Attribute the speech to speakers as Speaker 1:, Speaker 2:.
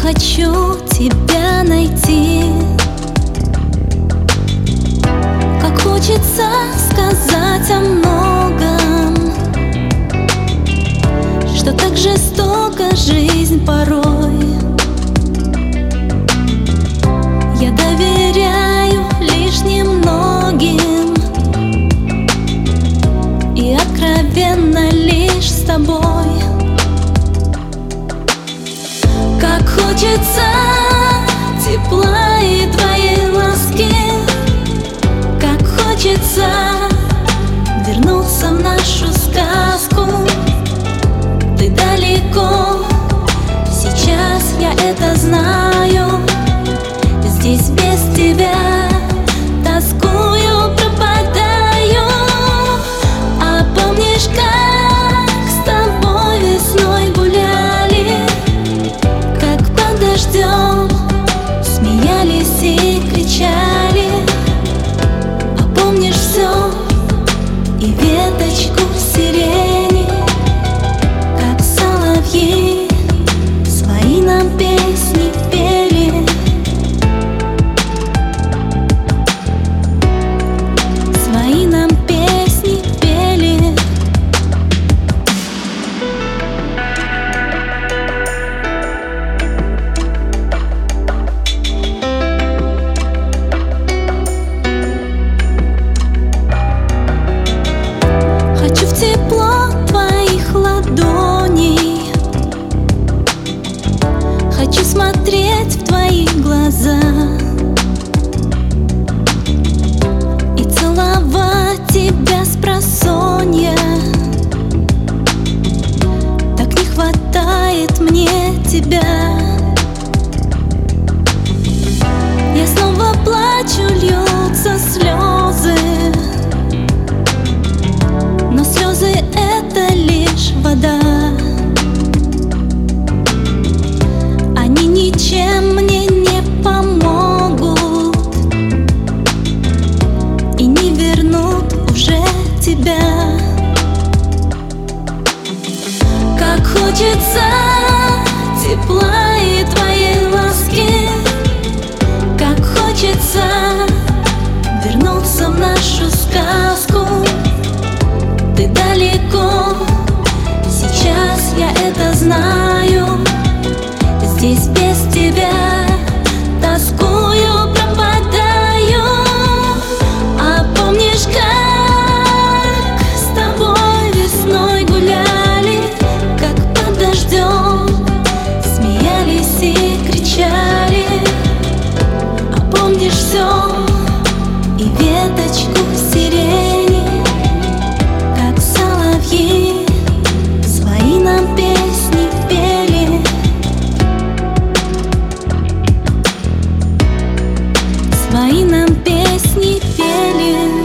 Speaker 1: хочу тебя найти. Как хочется сказать о многом Что так жестока жизнь порой. Я доверяю лишь немногим И откровенно лишь с тобой хочется тепла и твоей ласки. Как хочется вернуться в нашу сказку. Ты далеко, сейчас я это знаю. Здесь без тебя been глаза И целовать тебя с просонья хочется тепла и твоей ласки. Как хочется вернуться в нашу сказку. Ты далеко, сейчас я это знаю Свои нам песни пели